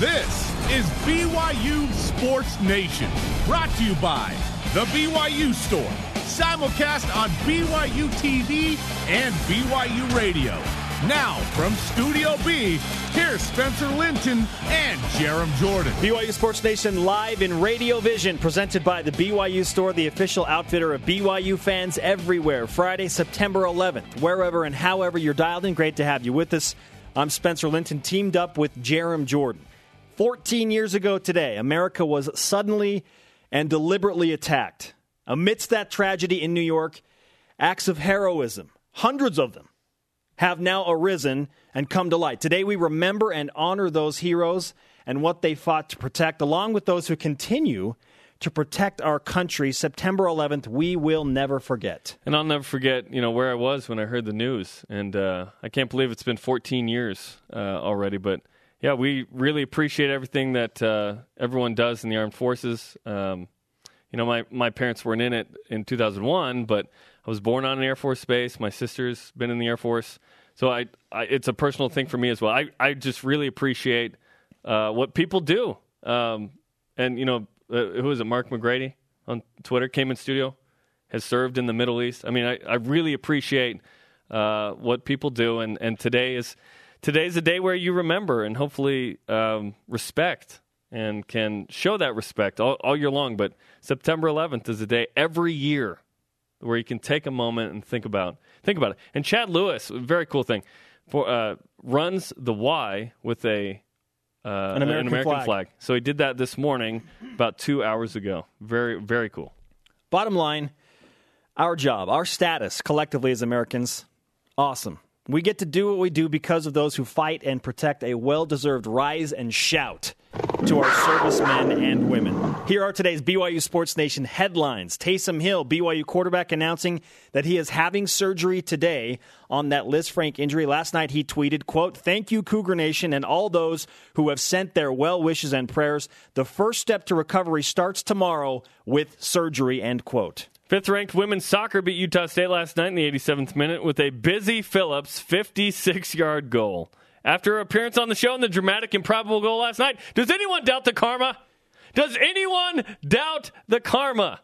This is BYU Sports Nation, brought to you by The BYU Store, simulcast on BYU TV and BYU Radio. Now, from Studio B, here's Spencer Linton and Jarom Jordan. BYU Sports Nation live in Radio Vision, presented by the BYU Store, the official outfitter of BYU fans everywhere. Friday, September 11th, wherever and however you're dialed in, great to have you with us. I'm Spencer Linton, teamed up with Jarom Jordan. 14 years ago today, America was suddenly and deliberately attacked. Amidst that tragedy in New York, acts of heroism, hundreds of them, have now arisen and come to light. Today, we remember and honor those heroes and what they fought to protect, along with those who continue to protect our country. September 11th, we will never forget. And I'll never forget, you know, where I was when I heard the news. And uh, I can't believe it's been 14 years uh, already. But yeah, we really appreciate everything that uh, everyone does in the armed forces. Um, you know, my, my parents weren't in it in 2001, but I was born on an Air Force base. My sister's been in the Air Force. So I, I it's a personal thing for me as well. I, I just really appreciate uh, what people do. Um, and, you know, uh, who is it? Mark McGrady on Twitter came in studio, has served in the Middle East. I mean, I, I really appreciate uh, what people do. And, and today is today's a day where you remember and hopefully um, respect and can show that respect all, all, year long. But September 11th is a day every year where you can take a moment and think about think about it. And Chad Lewis, very cool thing, for uh, runs the Y with a uh, an American, an American flag. flag. So he did that this morning, about two hours ago. Very very cool. Bottom line, our job, our status collectively as Americans, awesome. We get to do what we do because of those who fight and protect a well deserved rise and shout to our servicemen and women. Here are today's BYU Sports Nation headlines. Taysom Hill, BYU quarterback, announcing that he is having surgery today on that Liz Lisfranc injury. Last night he tweeted, quote, Thank you, Cougar Nation, and all those who have sent their well wishes and prayers. The first step to recovery starts tomorrow with surgery, end quote. Fifth ranked women's soccer beat Utah State last night in the 87th minute with a busy Phillips 56 yard goal. After her appearance on the show and the dramatic improbable goal last night, does anyone doubt the karma? Does anyone doubt the karma?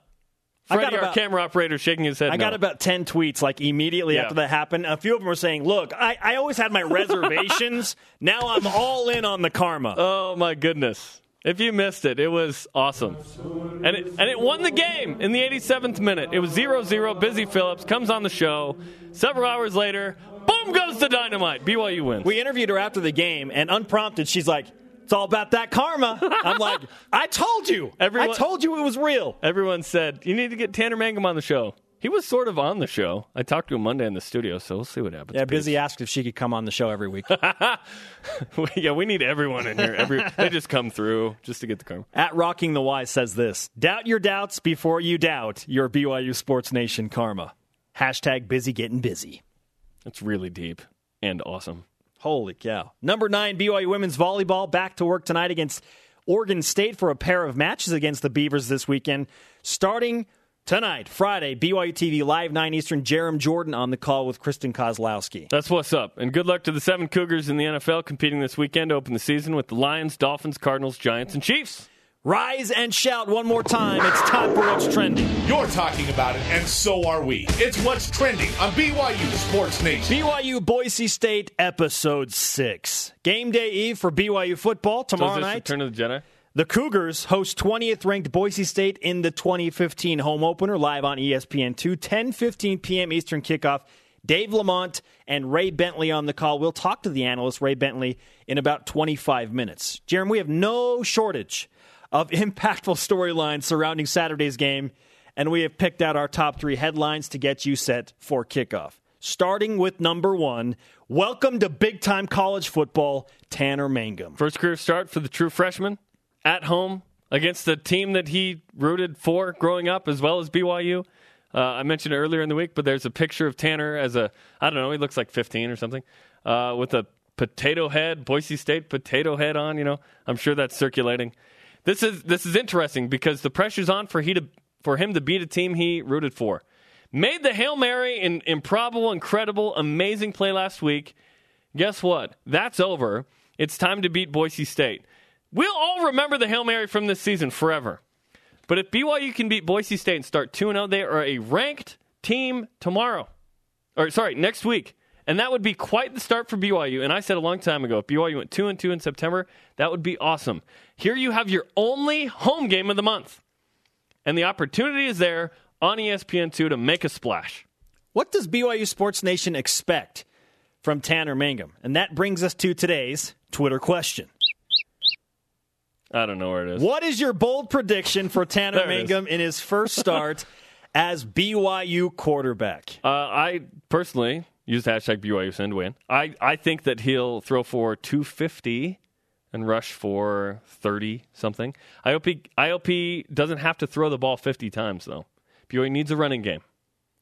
Freddie, about, our camera operator, shaking his head. I no. got about 10 tweets like immediately Yeah. after that happened. A few of them were saying, Look, I, I always had my reservations. now I'm all in on the karma. Oh my goodness! If you missed it, it was awesome, and it, and it won the game in the 87th minute. It was 0-0. Busy Phillips comes on the show. Several hours later, boom goes the dynamite. BYU wins. We interviewed her after the game, and unprompted, she's like, It's all about that karma. I'm like, I told you. Everyone- I told you it was real. Everyone said you need to get Tanner Mangum on the show. He was sort of on the show. I talked to him Monday in the studio, so we'll see what happens. Yeah, Busy asked if she could come on the show every week. yeah, we need everyone in here. Every they just come through just to get the karma. At Rocking the Wise says this Doubt your doubts before you doubt your BYU Sports Nation karma. Hashtag busy getting busy. That's really deep and awesome. Holy cow. Number nine, BYU women's volleyball back to work tonight against Oregon State for a pair of matches against the Beavers this weekend. Starting tonight, Friday, BYU TV Live 9 Eastern, Jarom Jordan on the call with Kristen Kozlowski. That's what's up. And good luck to the seven Cougars in the NFL competing this weekend to open the season with the Lions, Dolphins, Cardinals, Giants, and Chiefs. Rise and shout one more time. It's time for what's trending. You're talking about it, and so are we. It's what's trending on BYU Sports Nation. BYU Boise State episode 6. Game day eve for BYU football So tomorrow is this night. Return of the Jedi? The Cougars host 20th ranked Boise State in the 2015 home opener live on E ESPN2, 10:15 p.m. Eastern kickoff. Dave Lamont and Ray Bentley on the call. We'll talk to the analyst Ray Bentley in about 25 minutes. Jeremy, we have no shortage of impactful storylines surrounding Saturday's game, and we have picked out our top 3 headlines to get you set for kickoff. Starting with number 1, welcome to big time college football, Tanner Mangum. First career start for the true freshman at home against the team that he rooted for growing up, as well as BYU. Uh, I mentioned earlier in the week, but there's a picture of Tanner as a, I don't know, he looks like 15 or something, uh, with a potato head, Boise State potato head on. You know, I'm sure that's circulating. This is this is interesting because the pressure's on for he to for him to beat a team he rooted for. Made the hail mary in improbable, incredible, amazing play last week. Guess what? That's over. It's time to beat Boise State. We'll all remember the Hail Mary from this season forever. But if BYU can beat Boise State and start 2 0, they are a ranked team tomorrow. Or, sorry, next week. And that would be quite the start for BYU. And I said a long time ago, if BYU went 2 and 2 in September, that would be awesome. Here you have your only home game of the month. And the opportunity is there on ESPN2 to make a splash. What does BYU Sports Nation expect from Tanner Mangum? And that brings us to today's Twitter question. I don't know where it is. What is your bold prediction for Tanner. Mangum in his first start as BYU quarterback? Uh, I personally use the hashtag BYU send win. I, I think that he'll throw for 250 and rush for 30 something. I hope he, I hope he doesn't have to throw the ball 50 times, though. BYU needs a running game.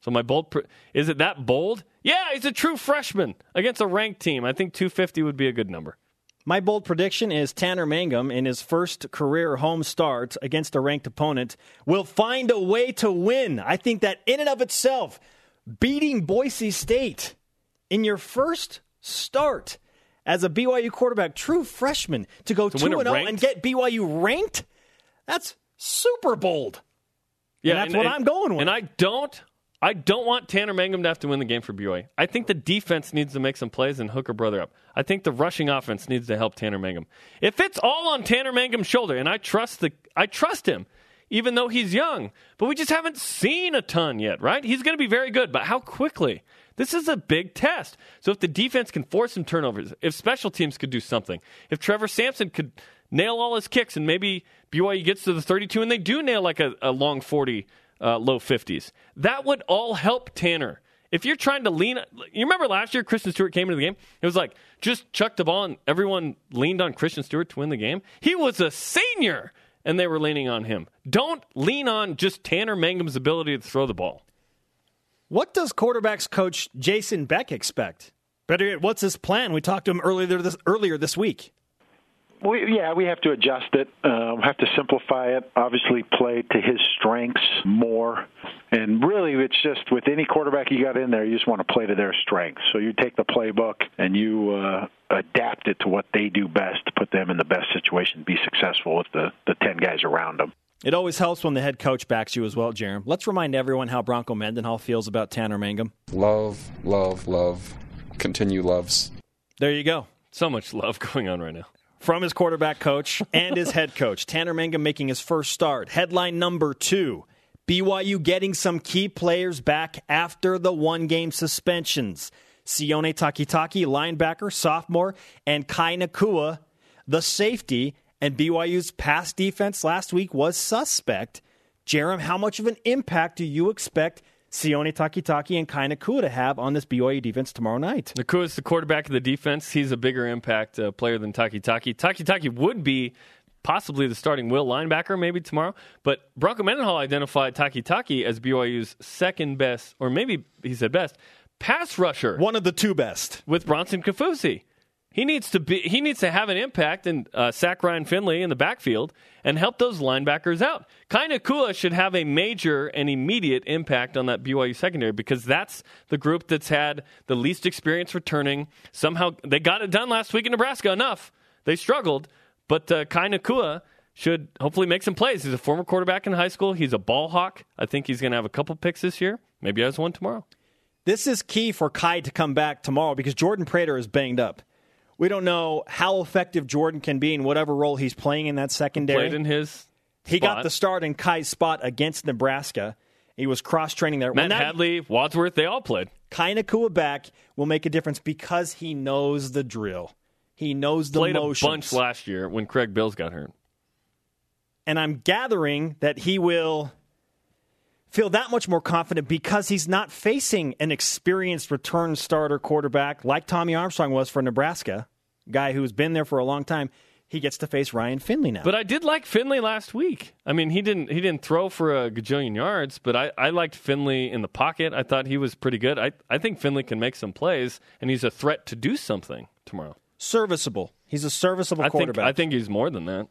So my bold pr- is it that bold? Yeah, he's a true freshman against a ranked team. I think 250 would be a good number. My bold prediction is Tanner Mangum in his first career home start against a ranked opponent will find a way to win. I think that in and of itself, beating Boise State in your first start as a BYU quarterback, true freshman, to go To 2 win a 0 and oh get BYU ranked, that's super bold. Yeah, that's what I'm going with. And I don't, I don't want Tanner Mangum to have to win the game for BYU. I think the defense needs to make some plays and hook her brother up. I think the rushing offense needs to help Tanner Mangum. If it's all on Tanner Mangum's shoulder, and I trust the, I trust him, even though he's young, but we just haven't seen a ton yet, right? He's going to be very good, but how quickly? This is a big test. So if the defense can force some turnovers, if special teams could do something, if Trevor Samson could nail all his kicks and maybe BYU gets to the 32 and they do nail like a, a long 40, uh, low 50s, that would all help Tanner. If you're trying to lean, you remember last year Christian Stewart came into the game? It was like just chuck the ball and everyone leaned on Christian Stewart to win the game. He was a senior and they were leaning on him. Don't lean on just Tanner Mangum's ability to throw the ball. What does quarterbacks coach Jason Beck expect? Better yet, what's his plan? We talked to him earlier this, earlier this week. We, yeah, we have to adjust it. Um, have to simplify it. Obviously, play to his strengths more. And really, it's just with any quarterback you got in there, you just want to play to their strengths. So you take the playbook and you uh, adapt it to what they do best to put them in the best situation to be successful with the, the 10 guys around them. It always helps when the head coach backs you as well, Jarom. Let's remind everyone how Bronco Mendenhall feels about Tanner Mangum. Love, love, love. Continue loves. There you go. So much love going on right now. From his quarterback coach and his head coach, Tanner Mangum making his first start. Headline number two BYU getting some key players back after the one game suspensions. Sione Takitaki, linebacker, sophomore, and Kai Nacua, the safety, and BYU's pass defense last week was suspect. Jarom, how much of an impact do you expect Sione Takitaki and Kai Nacua to have on this BYU defense tomorrow night? Nacua is the quarterback of the defense. He's a bigger impact uh, player than Takitaki. Taki Taki would be possibly the starting will linebacker maybe tomorrow, but Bronco Mendenhall identified Takitaki as BYU's second best, or maybe he said best, pass rusher One of the two best. with Bronson Kafusi. He needs to be. He needs to have an impact and uh, sack Ryan Finley in the backfield and help those linebackers out. Nacua should have a major and immediate impact on that BYU secondary because that's the group that's had the least experience returning. Somehow they got it done last week in Nebraska. Enough. They struggled, but uh, Kai Nacua should hopefully make some plays. He's a former quarterback in high school. He's a ball hawk. I think he's going to have a couple picks this year. Maybe he has one tomorrow. This is key for Kai to come back tomorrow because Jordan Preator is banged up. We don't know how effective Jordan can be in whatever role he's playing in that secondary. Played in his. he got the start in Kai's spot against Nebraska. He was cross training there. Matt Well, Hadley, Wadsworth, they all played. Kai Nacua back will make a difference because he knows the drill. He knows the played motions. a bunch last year when Craig Bills got hurt. and I'm gathering that he will feel that much more confident because he's not facing an experienced return starter quarterback like Tommy Armstrong was for Nebraska, guy who's been there for a long time. He gets to face Ryan Finley now. But I did like Finley last week. I mean, he didn't he didn't throw for a gajillion yards, but I, I liked Finley in the pocket. I thought he was pretty good. I, I think Finley can make some plays, and he's a threat to do something tomorrow. serviceable. He's a serviceable I think quarterback. I think he's more than that.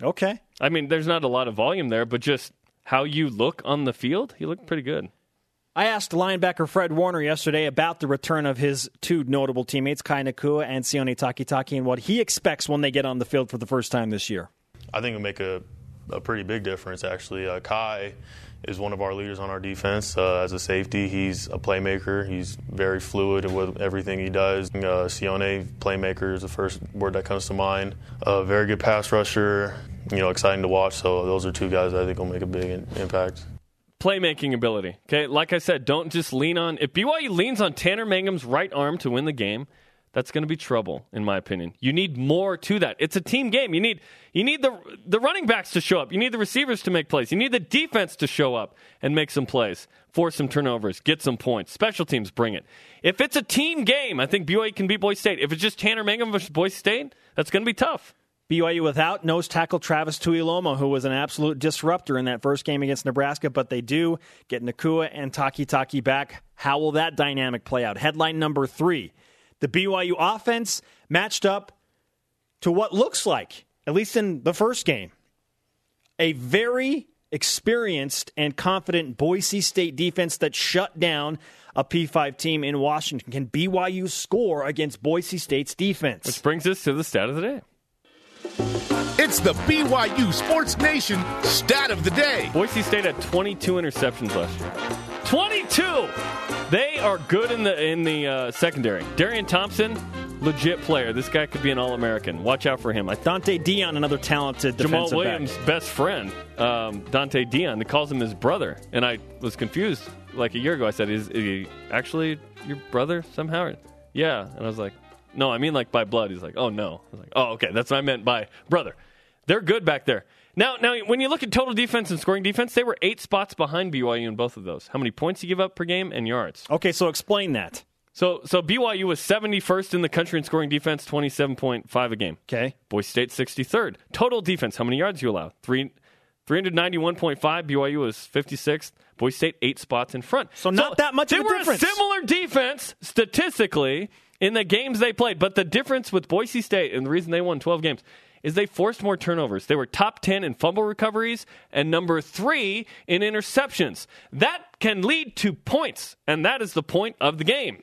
okay. I mean, there's not a lot of volume there, but just how you look on the field, he looked pretty good. I asked linebacker Fred Warner yesterday about the return of his two notable teammates, Kai Nacua and Sione Takitaki, and what he expects when they get on the field for the first time this year. I think it'll make a, a pretty big difference, actually. Uh, Kai is one of our leaders on our defense uh, as a safety. He's a playmaker. He's very fluid with everything he does. Uh, Sione, playmaker, is the first word that comes to mind. A very good pass rusher. You know, exciting to watch. So those are two guys I think will make a big in- impact playmaking ability. Okay, like I said, don't just lean on. If BYU leans on Tanner Mangum's right arm to win the game, that's going to be trouble, in my opinion. You need more to that. It's a team game. You need you need the the running backs to show up. You need the receivers to make plays. You need the defense to show up and make some plays, force some turnovers, get some points. Special teams bring it. If it's a team game, I think BYU can beat Boise State. If it's just Tanner Mangum versus Boise State, that's going to be tough. BYU without nose tackle Travis Tuiloma, who was an absolute disruptor in that first game against Nebraska, but they do get Nacua and Takitaki back. How will that dynamic play out? Headline number three the BYU offense matched up to what looks like, at least in the first game, a very experienced and confident Boise State defense that shut down a P5 team in Washington. Can BYU score against Boise State's defense? Which brings us to the stat of the day. It's the BYU Sports Nation stat of the day. Boise State had 22 interceptions last year. 22. They are good in the in the uh, secondary. Darian Thompson, legit player. This guy could be an All American. Watch out for him. I Donte Deayon, another talented Jamal defensive Williams' back. best friend, um, Donte Deayon. He calls him his brother, and I was confused. Like a year ago, I said, "Is, is he actually your brother somehow?" Yeah, and I was like, "No, I mean like by blood." He's like, "Oh no." I was like, "Oh, okay, that's what I meant by brother." They're good back there. Now, now, when you look at total defense and scoring defense, they were eight spots behind BYU in both of those. How many points you give up per game and yards? Okay, so explain that. So, so BYU was 71st in the country in scoring defense, 27.5 a game. Okay. Boise State 63rd. Total defense, how many yards you allow? Three, 391.5. BYU was 56th. Boise State eight spots in front. So not that much They of a were difference. a similar defense statistically in the games they played, but the difference with Boise State and the reason they won 12 games is they forced more turnovers. They were top 10 in fumble recoveries and number 3 in interceptions. That can lead to points, and that is the point of the game.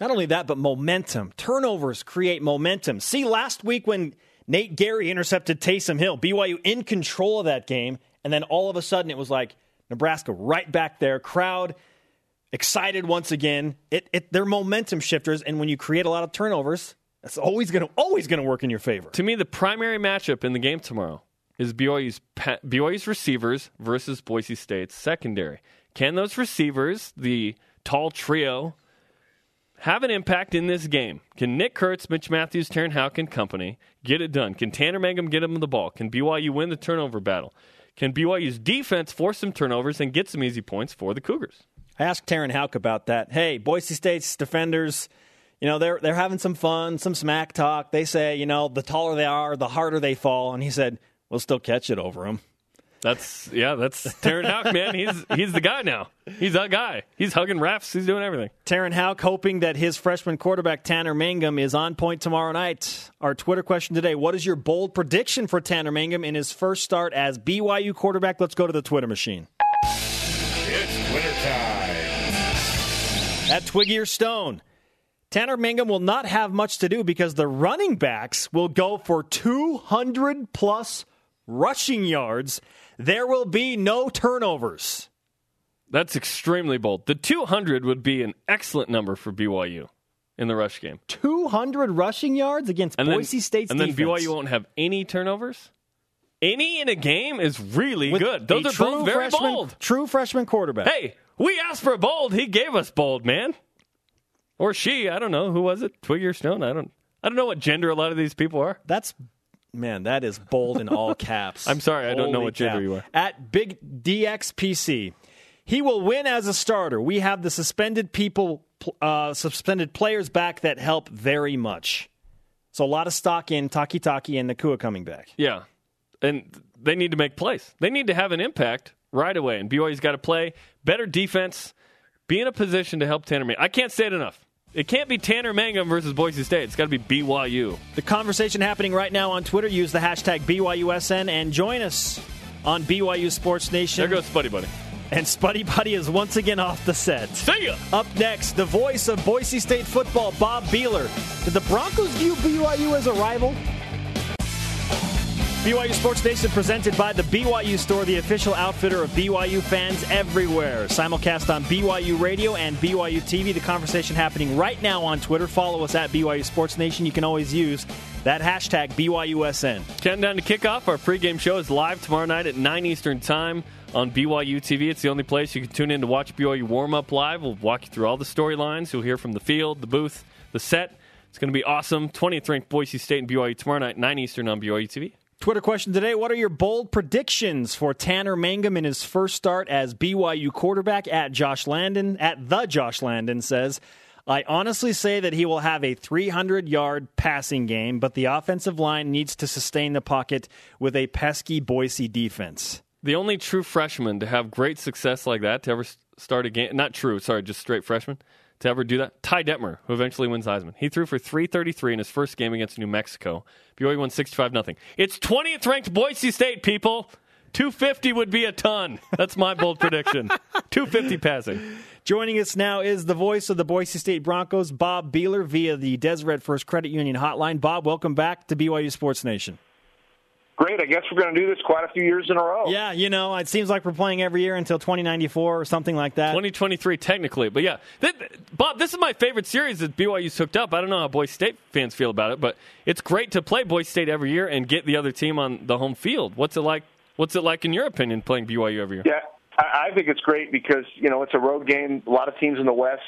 Not only that, but momentum. Turnovers create momentum. See, last week when Nate Gerry intercepted Taysom Hill, BYU in control of that game, and then all of a sudden it was like Nebraska right back there, crowd excited once again. It, it they're momentum shifters, and when you create a lot of turnovers, that's always going to always to work in your favor. To me, the primary matchup in the game tomorrow is BYU's BYU's receivers versus Boise State's secondary. Can those receivers, the tall trio, have an impact in this game? Can Nick Kurtz, Mitch Mathews, Terenn Houk, and company get it done? Can Tanner Mangum get them the ball? Can BYU win the turnover battle? Can BYU's defense force some turnovers and get some easy points for the Cougars? I asked Terenn Houk about that. Hey, Boise State's defenders, you know, they're they're having some fun, some smack talk. They say, you know, the taller they are, the harder they fall. And he said, we'll still catch it over them. That's yeah, that's Terenn Houk, man. He's he's the guy now. He's that guy. He's hugging refs. He's doing everything. Terenn Houk hoping that his freshman quarterback Tanner Mangum is on point tomorrow night. Our Twitter question today: What is your bold prediction for Tanner Mangum in his first start as BYU quarterback? Let's go to the Twitter machine. At Twiggy or Stone, Tanner Mangum will not have much to do because the running backs will go for 200 plus rushing yards. There will be no turnovers. That's extremely bold. The 200 would be an excellent number for BYU in the rush game. 200 rushing yards against And then, Boise State's and then. BYU won't have any turnovers. Any in a game is really With good. Those are true both very freshman, bold. True freshman quarterback. Hey, we asked for bold. He gave us bold, man. Or she. I don't know. Who was it? Twiggy or Stone? I don't. I don't know what gender a lot of these people are. That's man, that is bold in all caps. I'm sorry, I don't know what gender cow. you are. At Big DXPC, he will win as a starter. We have the suspended people, uh, suspended players back that help very much. So a lot of stock in Takitaki and Nacua coming back. Yeah, and they need to make plays. They need to have an impact right away. And BYU's got to play better defense, be in a position to help Tanner Mangum. I can't say it enough. It can't be Tanner Mangum versus Boise State. It's got to be BYU. The conversation happening right now on Twitter. Use the hashtag BYUSN and join us on BYU Sports Nation. There goes Buddy Buddy. And Spuddy Buddy is once again off the set. See ya! Up next, the voice of Boise State football, Bob Behler. Did the Broncos view BYU as a rival? BYU Sports Nation presented by the BYU Store, the official outfitter of BYU fans everywhere. Simulcast on BYU Radio and BYU TV. The conversation happening right now on Twitter. Follow us at BYU Sports Nation. You can always use that hashtag BYUSN. Counting down to kickoff. Our pregame show is live tomorrow night at 9 Eastern Time on BYU TV. It's the only place you can tune in to watch BYU warm up live. We'll walk you through all the storylines. You'll hear from the field, the booth, the set. It's going to be awesome. 20th ranked Boise State and BYU tomorrow night, 9 Eastern on BYU TV. Twitter question today What are your bold predictions for Tanner Mangum in his first start as BYU quarterback? At Josh Landon, at the Josh Landon says, I honestly say that he will have a 300 yard passing game, but the offensive line needs to sustain the pocket with a pesky Boise defense. The only true freshman to have great success like that, to ever start a game, not true, sorry, just straight freshman, to ever do that? Ty Detmer, who eventually wins Heisman. He threw for 333 in his first game against New Mexico. BYU won 65 0. It's 20th ranked Boise State, people. 250 would be a ton. That's my bold prediction. 250 passing. Joining us now is the voice of the Boise State Broncos, Bob Behler, via the Deseret First Credit Union hotline. Bob, welcome back to BYU Sports Nation. Great. I guess we're going to do this quite a few years in a row. Yeah, you know, it seems like we're playing every year until 2094 or something like that. 2023, technically. But yeah, th- Bob, this is my favorite series that BYU's hooked up. I don't know how Boise State fans feel about it, but it's great to play Boise State every year and get the other team on the home field. What's it like? What's it like in your opinion playing BYU every year? Yeah, I think it's great because you know it's a road game. A lot of teams in the West,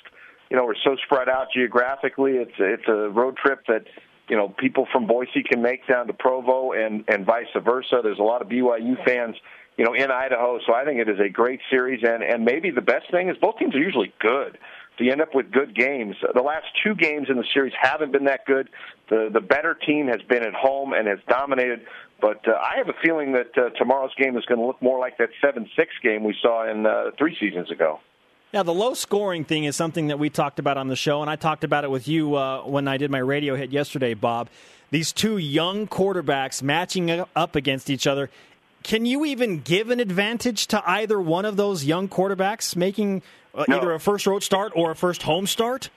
you know, are so spread out geographically. It's it's a road trip that you know people from Boise can make down to Provo and and vice versa. There's a lot of BYU fans, you know, in Idaho. So I think it is a great series, and and maybe the best thing is both teams are usually good. So you end up with good games. The last two games in the series haven't been that good. The the better team has been at home and has dominated. But uh, I have a feeling that uh, tomorrow's game is going to look more like that seven six game we saw in uh, three seasons ago. Now, the low scoring thing is something that we talked about on the show, and I talked about it with you uh, when I did my radio hit yesterday, Bob. These two young quarterbacks matching up against each other. Can you even give an advantage to either one of those young quarterbacks making uh, No. either a first road start or a first home start?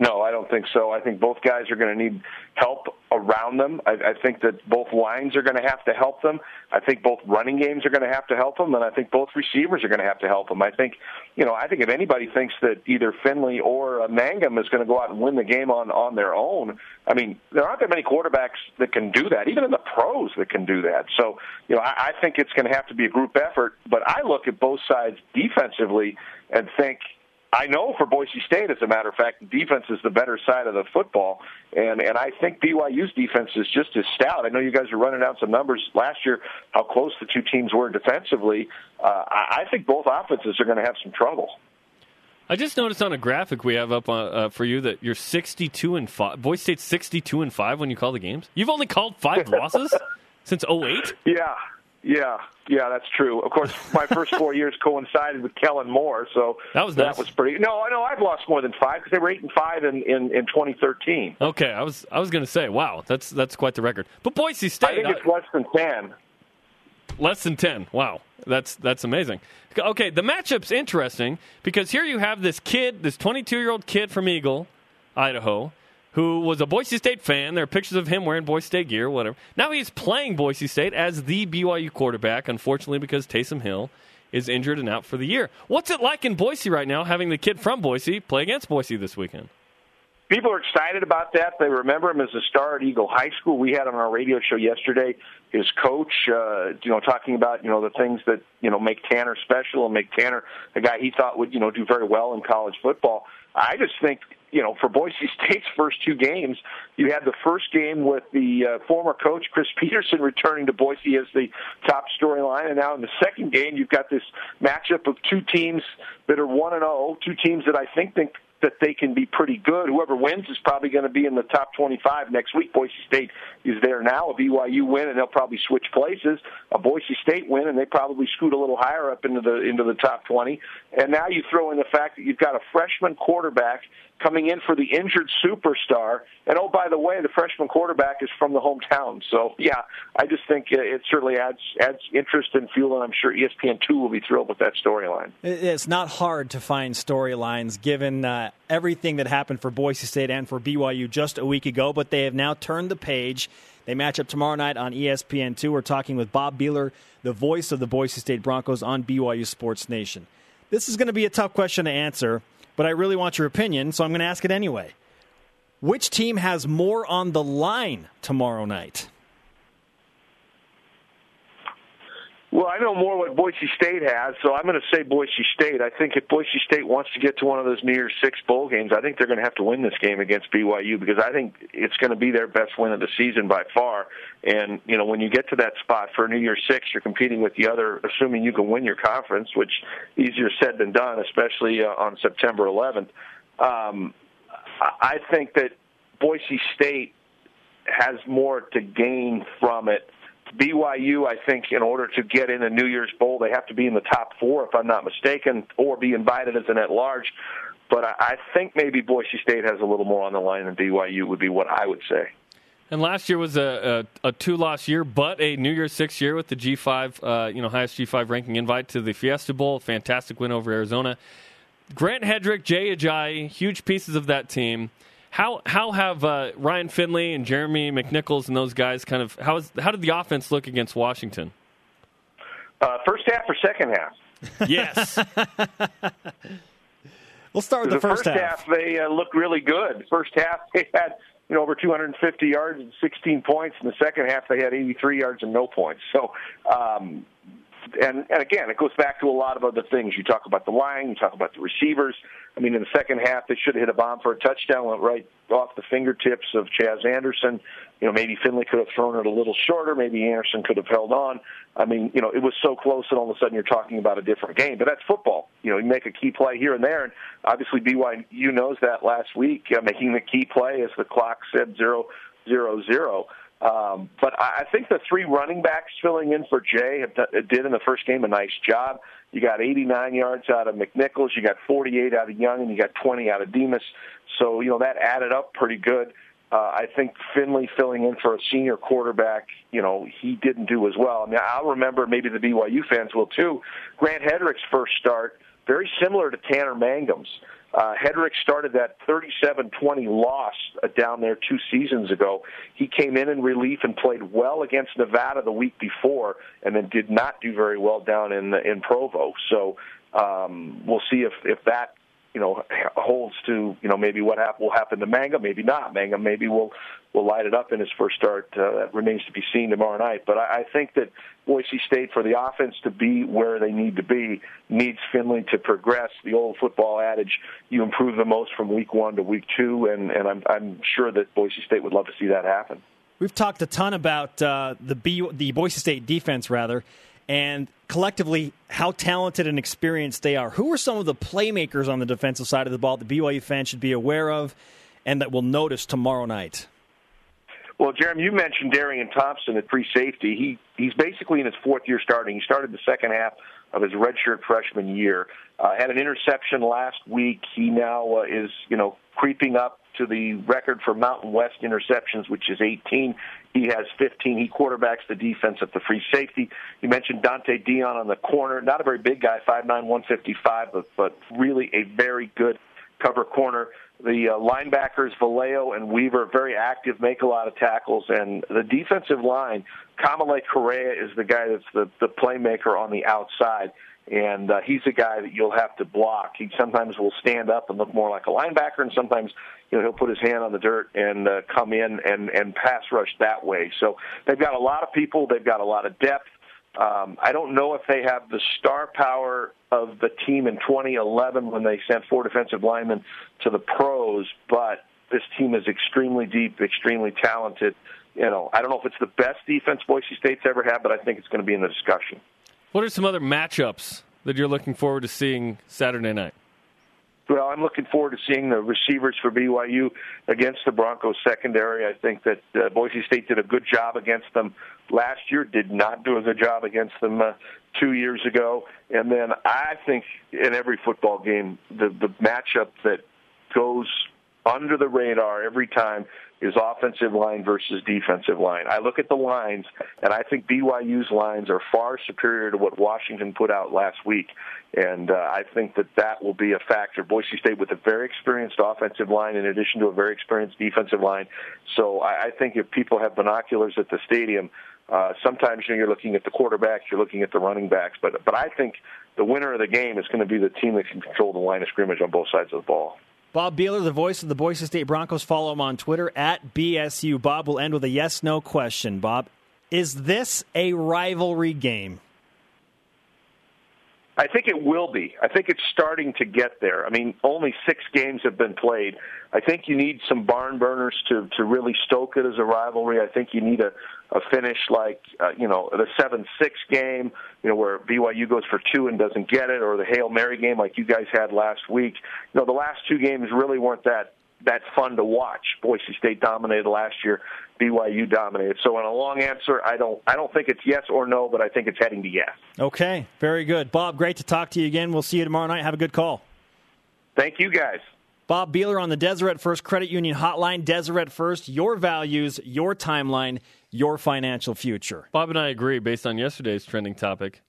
No, I don't think so. I think both guys are going to need help around them. I, I think that both lines are going to have to help them. I think both running games are going to have to help them, and I think both receivers are going to have to help them. I think, you know, I think if anybody thinks that either Finley or uh, Mangum is going to go out and win the game on on their own, I mean, there aren't that many quarterbacks that can do that, even in the pros that can do that. So, you know, I, I think it's going to have to be a group effort. But I look at both sides defensively and think I know for Boise State, as a matter of fact, defense is the better side of the football, and and I think BYU's defense is just as stout. I know you guys are running down some numbers last year, how close the two teams were defensively. Uh, I, I think both offenses are going to have some trouble. I just noticed on a graphic we have up uh, uh, for you that you're 62 and 5. Boise State's 62 and 5 when you call the games. You've only called 5 losses since 08? Yeah, yeah, yeah, that's true. Of course, my first four years coincided with Kellen Moore, so That was that nice. was pretty. No, I know I've lost more than five because they were eight and five in in, in 2013. Okay, I was I was going to say, wow, that's that's quite the record. But Boise State I think uh, it's less than ten. Less than 10. Wow. That's that's amazing. Okay, the matchup's interesting because here you have this kid, this 22-year-old kid from Eagle, Idaho, who was a Boise State fan. There are pictures of him wearing Boise State gear, whatever. Now he's playing Boise State as the BYU quarterback, unfortunately because Taysom Hill is injured and out for the year. What's it like in Boise right now having the kid from Boise play against Boise this weekend? people are excited about that. They remember him as a star at Eagle High School. We had on our radio show yesterday his coach, uh, you know, talking about you know the things that you know make Tanner special and make Tanner a guy he thought would you know do very well in college football. I just think you know for Boise State's first two games, you had the first game with the uh, former coach Chris Petersen returning to Boise as the top storyline, and now in the second game you've got this matchup of two teams that are one and zero, two teams that I think think that they can be pretty good. Whoever wins is probably going to be in the top 25 next week. Boise State is there now. A BYU win, and they'll probably switch places. A Boise State win, and they probably scoot a little higher up into the into the top 20. And now you throw in the fact that you've got a freshman quarterback coming in for the injured superstar. And oh, by the way, the freshman quarterback is from the hometown. So yeah, I just think it certainly adds adds interest and fuel, and I'm sure ESPN two will be thrilled with that storyline. It's not hard to find storylines given uh, everything that happened for Boise State and for BYU just a week ago, but they have now turned the page. They match up tomorrow night on ESPN2. We're talking with Bob Behler, the voice of the Boise State Broncos on BYU Sports Nation. This is going to be a tough question to answer but I really want your opinion, so I'm going to ask it anyway. Which team has more on the line tomorrow night? Well, I know more what Boise State has, so I'm going to say Boise State. I think if Boise State wants to get to one of those New Year's Six bowl games, I think they're going to have to win this game against BYU because I think it's going to be their best win of the season by far. And you know, when you get to that spot for New Year's Six, you're competing with the other, assuming you can win your conference, which easier said than done, especially uh, on September 11th. Um, I think that Boise State has more to gain from it BYU, I think, in order to get in a New Year's Bowl, they have to be in the top four, if I'm not mistaken, or be invited as an at-large. But I think maybe Boise State has a little more on the line than BYU would be what I would say. And last year was a, a, a two-loss year, but a New Year's Six year with the G5, uh, you know, highest G5 ranking invite to the Fiesta Bowl. Fantastic win over Arizona. Grant Hedrick, Jay Ajayi, huge pieces of that team. How how have uh, Ryan Finley and Jeremy McNichols and those guys kind of how is how did the offense look against Washington? Uh, first half or second half? Yes. we'll start with the, the first, first half. half they uh, looked really good. First half they had you know over 250 yards and 16 points. In the second half they had 83 yards and no points. So um, and, and again, it goes back to a lot of other things. You talk about the line, you talk about the receivers. I mean, in the second half, they should have hit a bomb for a touchdown, went right off the fingertips of Chaz Anderson. You know, maybe Finley could have thrown it a little shorter. Maybe Anderson could have held on. I mean, you know, it was so close, and all of a sudden you're talking about a different game. But that's football. You know, you make a key play here and there, and obviously BYU knows that last week, uh, making the key play as the clock said zero zero zero. Um, but I think the three running backs filling in for Jay have did in the first game a nice job. You got 89 yards out of McNichols, you got 48 out of Young, and you got 20 out of Demus. So you know that added up pretty good. Uh, I think Finley filling in for a senior quarterback, you know, he didn't do as well. I mean, I'll remember maybe the BYU fans will too. Grant Hedrick's first start, very similar to Tanner Mangum's. Uh, Hedrick started that 37-20 loss uh, down there two seasons ago. He came in in relief and played well against Nevada the week before, and then did not do very well down in in Provo. So um, we'll see if if that you know holds to you know maybe what will happen to Mangum, maybe not. Mangum maybe will will light it up in his first start. Uh, that remains to be seen tomorrow night. But I, I think that Boise State, for the offense to be where they need to be, needs Finley to progress. The old football adage: you improve the most from week one to week two, and and I'm I'm sure that Boise State would love to see that happen. We've talked a ton about uh, the B, the Boise State defense, rather and collectively how talented and experienced they are. Who are some of the playmakers on the defensive side of the ball that BYU fans should be aware of and that will notice tomorrow night? Well, Jeremy, you mentioned Darian Thompson at free safety. He he's basically in his fourth year starting. He started the second half of his redshirt freshman year. Uh, had an interception last week. He now uh, is you know creeping up to the record for Mountain West interceptions, which is 18. He has 15. He quarterbacks the defense at the free safety. You mentioned Donte Deayon on the corner. Not a very big guy, 5'9", 155, but, but really a very good cover corner. The uh, linebackers, Vallejo and Weaver, very active, make a lot of tackles. And the defensive line, Kamalei Correa is the guy that's the, the playmaker on the outside and uh, he's a guy that you'll have to block. He sometimes will stand up and look more like a linebacker, and sometimes you know he'll put his hand on the dirt and uh, come in and and pass rush that way. So they've got a lot of people. They've got a lot of depth. Um, I don't know if they have the star power of the team in 2011 when they sent four defensive linemen to the pros, but this team is extremely deep, extremely talented. You know, I don't know if it's the best defense Boise State's ever had, but I think it's going to be in the discussion. What are some other matchups that you're looking forward to seeing Saturday night? Well, I'm looking forward to seeing the receivers for BYU against the Broncos secondary. I think that uh, Boise State did a good job against them last year, did not do a good job against them uh, two years ago. And then I think in every football game, the the matchup that goes under the radar every time is offensive line versus defensive line. I look at the lines, and I think BYU's lines are far superior to what Washington put out last week. And uh, I think that that will be a factor. Boise State with a very experienced offensive line in addition to a very experienced defensive line. So I, I think if people have binoculars at the stadium, uh, sometimes you know, you're looking at the quarterbacks, you're looking at the running backs, but but I think the winner of the game is going to be the team that can control the line of scrimmage on both sides of the ball. Bob Behler, the voice of the Boise State Broncos. Follow him on Twitter at BSU. Bob will end with a yes no question. Bob, is this a rivalry game? I think it will be. I think it's starting to get there. I mean, only six games have been played. I think you need some barn burners to to really stoke it as a rivalry. I think you need a a finish like uh, you know the seven six game, you know where BYU goes for two and doesn't get it, or the Hail Mary game like you guys had last week. You know the last two games really weren't that that fun to watch. Boise State dominated last year. BYU dominated. So, in a long answer, I don't, I don't think it's yes or no, but I think it's heading to yes. Okay, very good, Bob. Great to talk to you again. We'll see you tomorrow night. Have a good call. Thank you, guys. Bob Behler on the Deseret First Credit Union Hotline. Deseret First, your values, your timeline, your financial future. Bob and I agree based on yesterday's trending topic.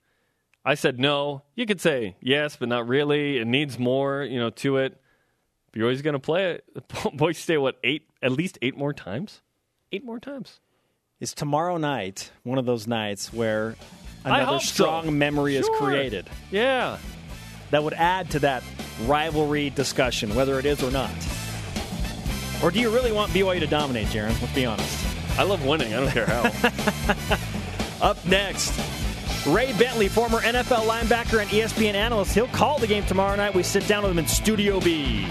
I said no. You could say yes, but not really. It needs more, you know, to it. Always going to play it. Boise State, what, eight, at least eight more times? Eight more times. Is tomorrow night one of those nights where another strong so. memory is created Yeah. that would add to that rivalry discussion, whether it is or not? Or do you really want BYU to dominate, Jaron? Let's be honest. I love winning. I don't care how. Up next, Ray Bentley, former NFL linebacker and ESPN analyst. He'll call the game tomorrow night. We sit down with him in Studio B.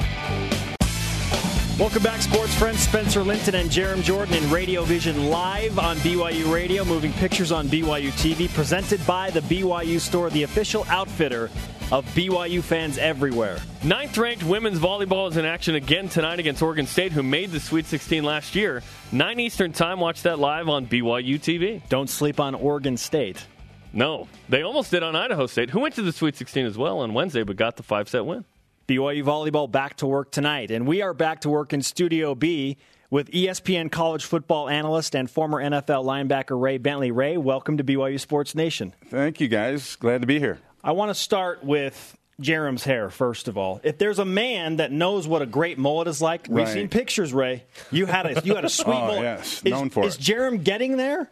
Welcome back, sports friends. Spencer Linton and Jarom Jordan in Radio Vision live on BYU Radio, moving pictures on BYU TV, presented by the BYU Store, the official outfitter of BYU fans everywhere. Ninth ranked women's volleyball is in action again tonight against Oregon State, who made the Sweet 16 last year. 9 Eastern time. Watch that live on BYU TV. Don't sleep on Oregon State. No, they almost did on Idaho State, who went to the Sweet 16 as well on Wednesday, but got the five set win. BYU volleyball back to work tonight, and we are back to work in Studio B with ESPN college football analyst and former NFL linebacker Ray Bentley. Ray, welcome to BYU Sports Nation. Thank you, guys. Glad to be here. I want to start with Jarom's hair first of all. If there's a man that knows what a great mullet is like, we've seen pictures. Ray, you had a you had a sweet Oh, mullet. yes, Is- known for is it. Jarom getting there?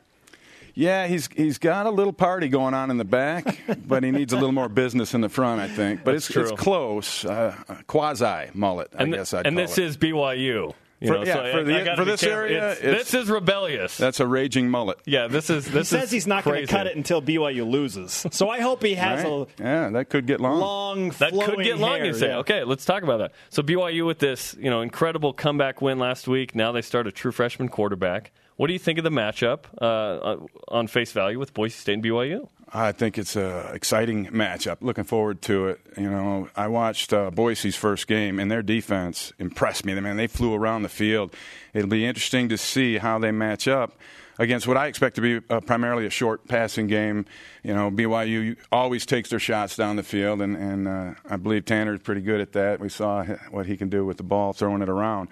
Yeah, he's he's got a little party going on in the back, but he needs a little more business in the front, I think. But That's it's it's close, uh, quasi mullet, I And, th- guess I'd and call this it. is BYU. You For- know, yeah, so for I- the- I for this careful. area, It's- it's- this is rebellious. That's a raging mullet. yeah, this is this He says he's not going to cut it until BYU loses. So I hope he has Right? a Yeah, that could get long. long, That could flowing get long, hair, you say. yeah. Okay, let's talk about that. So BYU with this, you know, incredible comeback win last week. Now they start a true freshman quarterback. What do you think of the matchup uh, on face value with Boise State and BYU? I think it's a exciting matchup. Looking forward to it. You know, I watched uh, Boise's first game, and their defense impressed me. Man, they flew around the field. It'll be interesting to see how they match up against what I expect to be uh, primarily a short passing game. You know, BYU always takes their shots down the field, and, and uh, I believe Tanner is pretty good at that. We saw what he can do with the ball, throwing it around.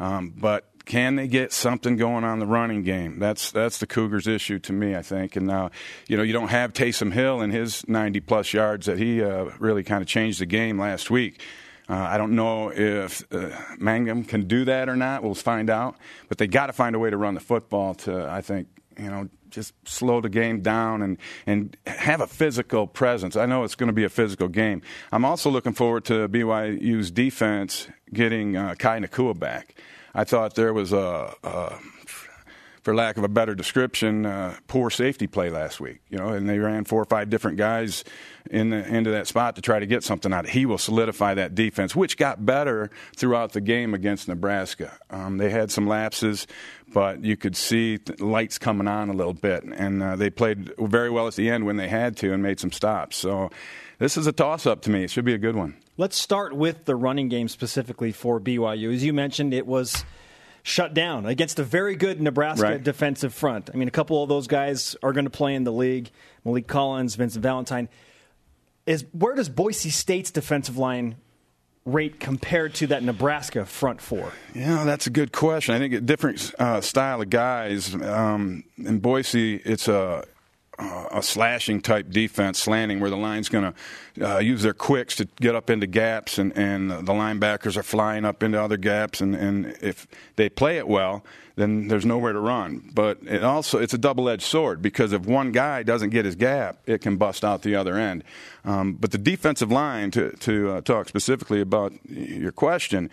Um, but can they get something going on the running game? That's that's the Cougars' issue to me, I think. And now, you know, you don't have Taysom Hill and his 90 plus yards that he uh, really kind of changed the game last week. Uh, I don't know if uh, Mangum can do that or not. We'll find out. But they got to find a way to run the football to, I think, you know, just slow the game down and, and have a physical presence. I know it's going to be a physical game. I'm also looking forward to BYU's defense getting uh, Kai Nacua back. I thought there was a, a for lack of a better description, uh, poor safety play last week. You know, and they ran four or five different guys in the, into that spot to try to get something out. He will solidify that defense, which got better throughout the game against Nebraska. Um, they had some lapses, but you could see lights coming on a little bit, and uh, they played very well at the end when they had to and made some stops. So this is a toss-up to me. It should be a good one. Let's start with the running game specifically for BYU. As you mentioned, it was shut down against a very good Nebraska Right. defensive front. I mean, a couple of those guys are going to play in the league. Maliek Collins, Vincent Valentine. Is where does Boise State's defensive line rate compared to that Nebraska front four? Yeah, that's a good question. I think a different uh, style of guys. Um, in Boise, it's a a slashing type defense, slanting, where the line's going to uh, use their quicks to get up into gaps, and, and the linebackers are flying up into other gaps. And, and if they play it well, then there's nowhere to run. But it also it's a double-edged sword because if one guy doesn't get his gap, it can bust out the other end. Um, but the defensive line, to to uh, talk specifically about your question,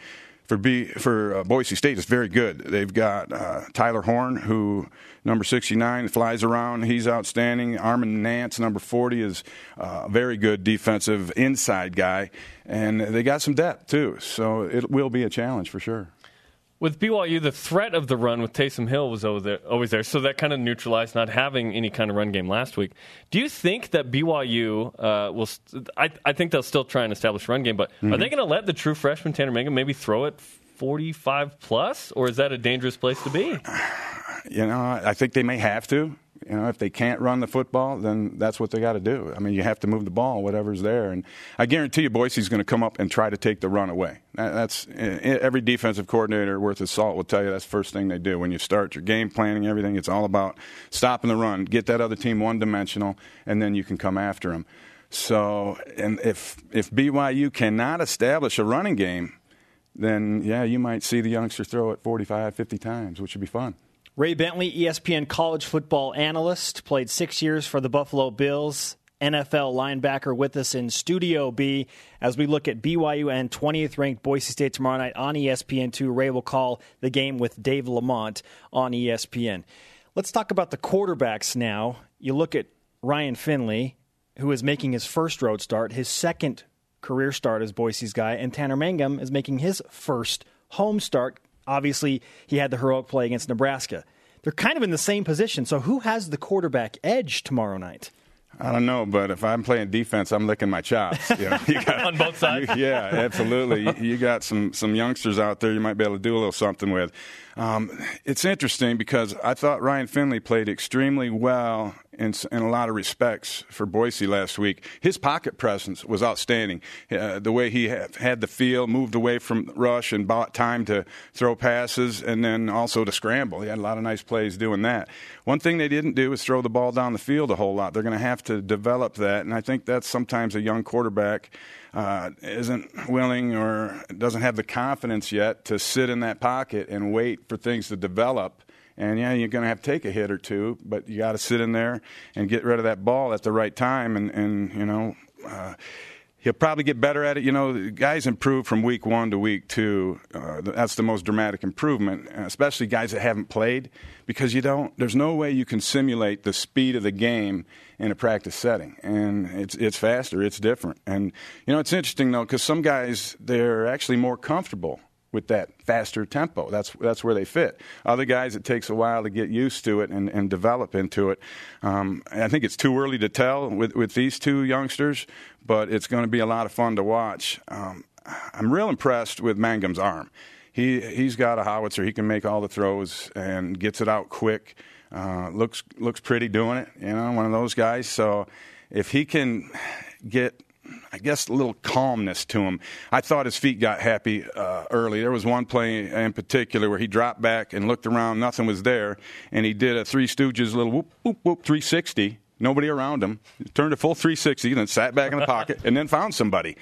for B for uh, Boise State is very good. They've got uh, Tyler Horn, who number 69 flies around. He's outstanding. Armand Nance, number 40, is uh, a very good defensive inside guy, and they got some depth too. So it will be a challenge for sure. With BYU, the threat of the run with Taysom Hill was always there, always there, so that kind of neutralized not having any kind of run game last week. Do you think that BYU uh, will? St- I, I, think they'll still try and establish run game, but mm-hmm. are they going to let the true freshman Tanner Mangum maybe throw it 45 plus, or is that a dangerous place to be? You know, I think they may have to. You know, if they can't run the football, then that's what they got to do. I mean, you have to move the ball, whatever's there. And I guarantee you, Boise's going to come up and try to take the run away. That's eh, eh, every defensive coordinator worth his salt will tell you that's the first thing they do when you start your game planning, everything. It's all about stopping the run, get that other team one dimensional, and then you can come after them. So, and if if BYU cannot establish a running game, then yeah, you might see the youngster throw it 45, 50 times, which would be fun. Ray Bentley, ESPN college football analyst, played six years for the Buffalo Bills. NFL linebacker with us in Studio B as we look at BYU and 20th ranked Boise State tomorrow night on ESPN2. Ray will call the game with Dave LaMont on ESPN. Let's talk about the quarterbacks now. You look at Ryan Finley, who is making his first road start, his second career start as Boise's guy, and Tanner Mangum is making his first home start Obviously, he had the heroic play against Nebraska. They're kind of in the same position. So, who has the quarterback edge tomorrow night? I don't know, but if I'm playing defense, I'm licking my chops. You know, you got, On both sides? You, yeah, absolutely. you, you got some, some youngsters out there you might be able to do a little something with. Um, it's interesting because I thought Ryan Finley played extremely well in, in a lot of respects for Boise last week. His pocket presence was outstanding. Uh, the way he had, had the feel, moved away from rush and bought time to throw passes and then also to scramble. He had a lot of nice plays doing that. One thing they didn't do is throw the ball down the field a whole lot. They're going to have to develop that, and I think that's sometimes a young quarterback uh, isn't willing or doesn't have the confidence yet to sit in that pocket and wait for things to develop. And yeah, you're going to have to take a hit or two, but you got to sit in there and get rid of that ball at the right time. And, and you know, uh, he'll probably get better at it. You know, guys improve from week one to week two. Uh, that's the most dramatic improvement, especially guys that haven't played, because you don't. There's no way you can simulate the speed of the game in a practice setting, and it's it's faster, it's different, and you know it's interesting though because some guys they're actually more comfortable with that faster tempo. That's that's where they fit. Other guys, it takes a while to get used to it and, and develop into it. Um, I think it's too early to tell with with these two youngsters, but it's going to be a lot of fun to watch. Um, I'm real impressed with Mangum's arm. He he's got a howitzer. He can make all the throws and gets it out quick. Uh, looks looks pretty doing it. You know, one of those guys. So if he can get I guess a little calmness to him. I thought his feet got happy uh, early. There was one play in particular where he dropped back and looked around, nothing was there, and he did a Three Stooges little whoop whoop whoop 360. Nobody around him. He turned a full 360, and then sat back in the pocket, and then found somebody.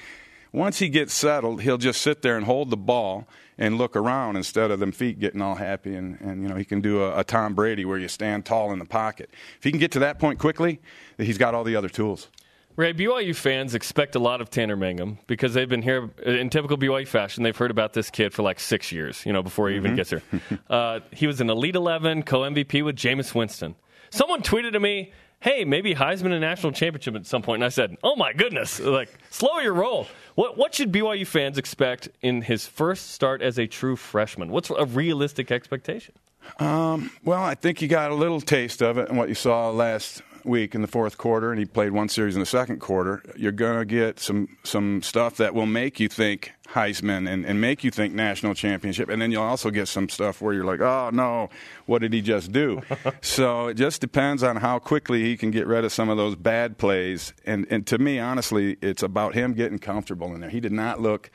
Once he gets settled, he'll just sit there and hold the ball and look around instead of them feet getting all happy. And, and you know, he can do a, a Tom Brady where you stand tall in the pocket. If he can get to that point quickly, he's got all the other tools. Ray, BYU fans expect a lot of Tanner Mangum because they've been here in typical BYU fashion. They've heard about this kid for like six years, you know, before he mm-hmm. even gets here. Uh, he was an Elite 11 co MVP with Jameis Winston. Someone tweeted to me, hey, maybe Heisman and national championship at some point. And I said, oh my goodness, like, slow your roll. What, what should BYU fans expect in his first start as a true freshman? What's a realistic expectation? Um, well, I think you got a little taste of it in what you saw last week in the fourth quarter, and he played one series in the second quarter. You're going to get some some stuff that will make you think Heisman and, and make you think national championship, and then you'll also get some stuff where you're like, oh no, what did he just do? so it just depends on how quickly he can get rid of some of those bad plays. And and to me, honestly, it's about him getting comfortable in there. He did not look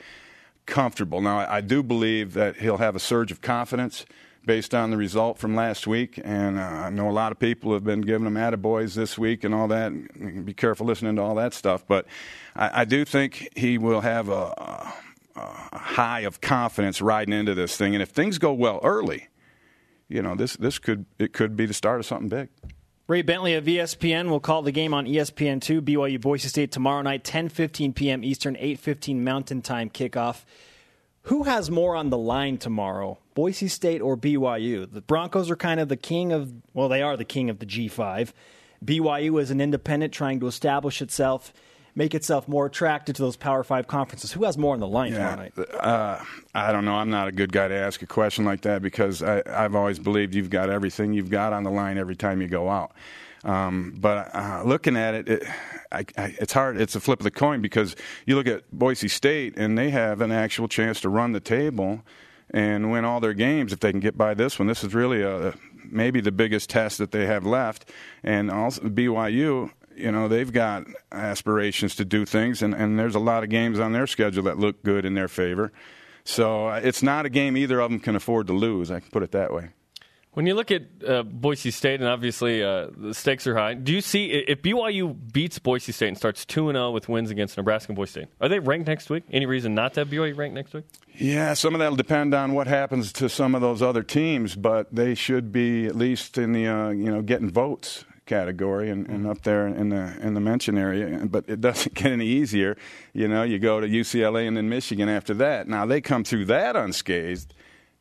comfortable. Now, I, I do believe that he'll have a surge of confidence based on the result from last week. And uh, I know a lot of people have been giving him attaboys this week and all that. Be careful listening to all that stuff. But I, I do think he will have a, a, a high of confidence riding into this thing. And if things go well early, you know, this, this could, it could be the start of something big. Ray Bentley of ESPN will call the game on ESPN2, BYU Boise State tomorrow night, 10:15 p.m. Eastern, 8:15 Mountain Time kickoff. Who has more on the line tomorrow, Boise State or BYU? The Broncos are kind of the king of, well, they are the king of the G5. BYU is an independent trying to establish itself, make itself more attractive to those Power Five conferences. Who has more on the line Yeah, tomorrow night? uh, I don't know. I'm not a good guy to ask a question like that because I, I've always believed you've got everything you've got on the line every time you go out. Um, but uh, looking at it, it I, I, it's hard. It's a flip of the coin because you look at Boise State and they have an actual chance to run the table and win all their games if they can get by this one. This is really a maybe the biggest test that they have left, and also BYU. You know they've got aspirations to do things, and, and there's a lot of games on their schedule that look good in their favor. So uh, it's not a game either of them can afford to lose. I can put it that way. When you look at uh, Boise State, and obviously uh, the stakes are high, do you see if BYU beats Boise State and starts 2 0 with wins against Nebraska and Boise State, are they ranked next week? Any reason not to have BYU ranked next week? Yeah, some of that will depend on what happens to some of those other teams, but they should be at least in the uh, you know getting votes category and, and up there in the in the mention area. But it doesn't get any easier. You know, you go to UCLA and then Michigan after that. Now they come through that unscathed,